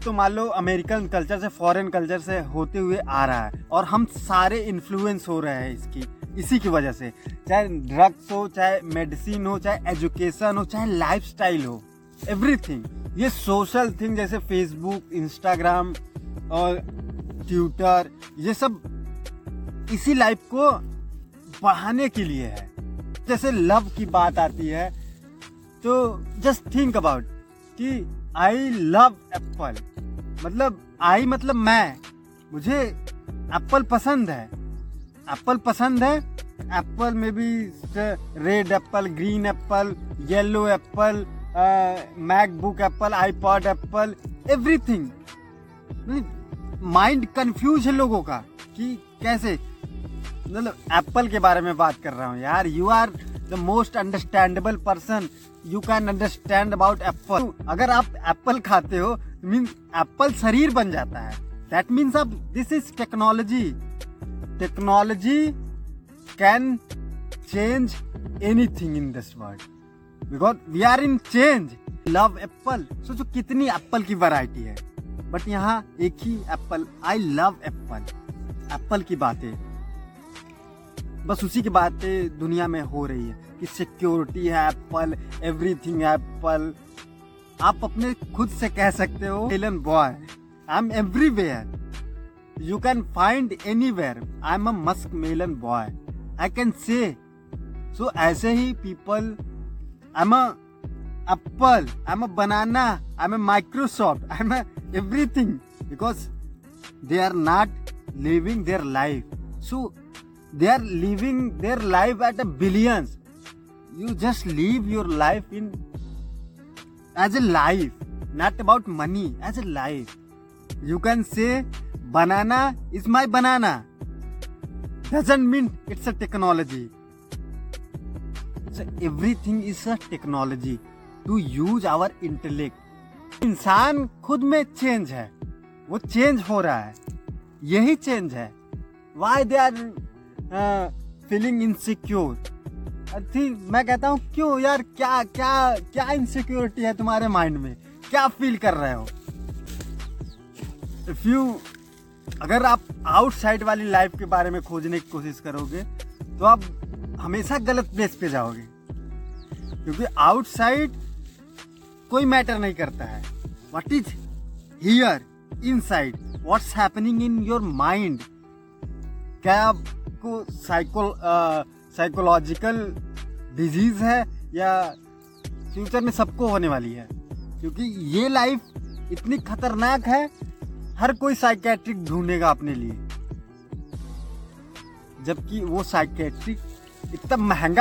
तो मान लो अमेरिकन कल्चर से फॉरेन कल्चर से होते हुए आ रहा है और हम सारे इन्फ्लुएंस हो रहे हैं इसकी, इसी की वजह से। चाहे ड्रग्स हो, चाहे मेडिसिन हो, चाहे एजुकेशन हो, चाहे लाइफस्टाइल हो एवरीथिंग ये सोशल थिंग जैसे फेसबुक इंस्टाग्राम और ट्विटर ये सब इसी लाइफ को बढ़ाने के लिए है। जैसे लव की बात आती है तो जस्ट थिंक अबाउट कि आई लव एप्पल मतलब आई मतलब मैं. मुझे एप्पल पसंद है. एप्पल पसंद है. एप्पल में भी red apple green apple yellow apple MacBook Apple iPod Apple everything mind confuse है लोगों का कि कैसे? मतलब एप्पल के बारे में बात कर रहा हूँ यार। You are the most understandable person you can understand about Apple अगर आप एप्पल खाते हो मीन एप्पल शरीर बन जाता है। दैट मीन्स अब this is technology technology can change anything in this world because we are in change love apple सोचो कितनी एप्पल की वैरायटी है। बट यहाँ एक ही apple I love apple apple की बातें। बस उसी की बातें दुनिया में हो रही है कि सिक्योरिटी है एप्पल एवरीथिंग एप्पल आप अपने खुद से कह सकते हो Elon boy I am everywhere you can find anywhere I am muskmelon boy I can say so ऐसे ही people I am Apple I am a banana I am a Microsoft I am everything because they are not living their life so they are living their life at a billions you just live your life in as a life not about money as a life you can say banana is my banana doesn't mean it's a technology everything is a technology to use our intellect इंसान खुद में change है। वो change हो रहा है। यही change है। Why they are feeling insecure थी, मैं कहता हूँ, क्यों यार, क्या क्या क्या इनसिक्योरिटी है तुम्हारे माइंड में? क्या फील कर रहे हो? इफ़ यू अगर आप आउटसाइड वाली लाइफ के बारे में खोजने की कोशिश करोगे तो आप हमेशा गलत प्लेस पे जाओगे। क्योंकि आउटसाइड कोई मैटर नहीं करता है। What is here inside what's happening in your mind क्या आपको साइको साइकोलॉजिकल डिज़ीज़ है या फ्यूचर में सबको होने वाली है? क्योंकि ये लाइफ इतनी खतरनाक है, हर कोई साइकेट्रिक ढूंढेगा अपने लिए। जबकि वो साइकेट्रिक इतना महँगा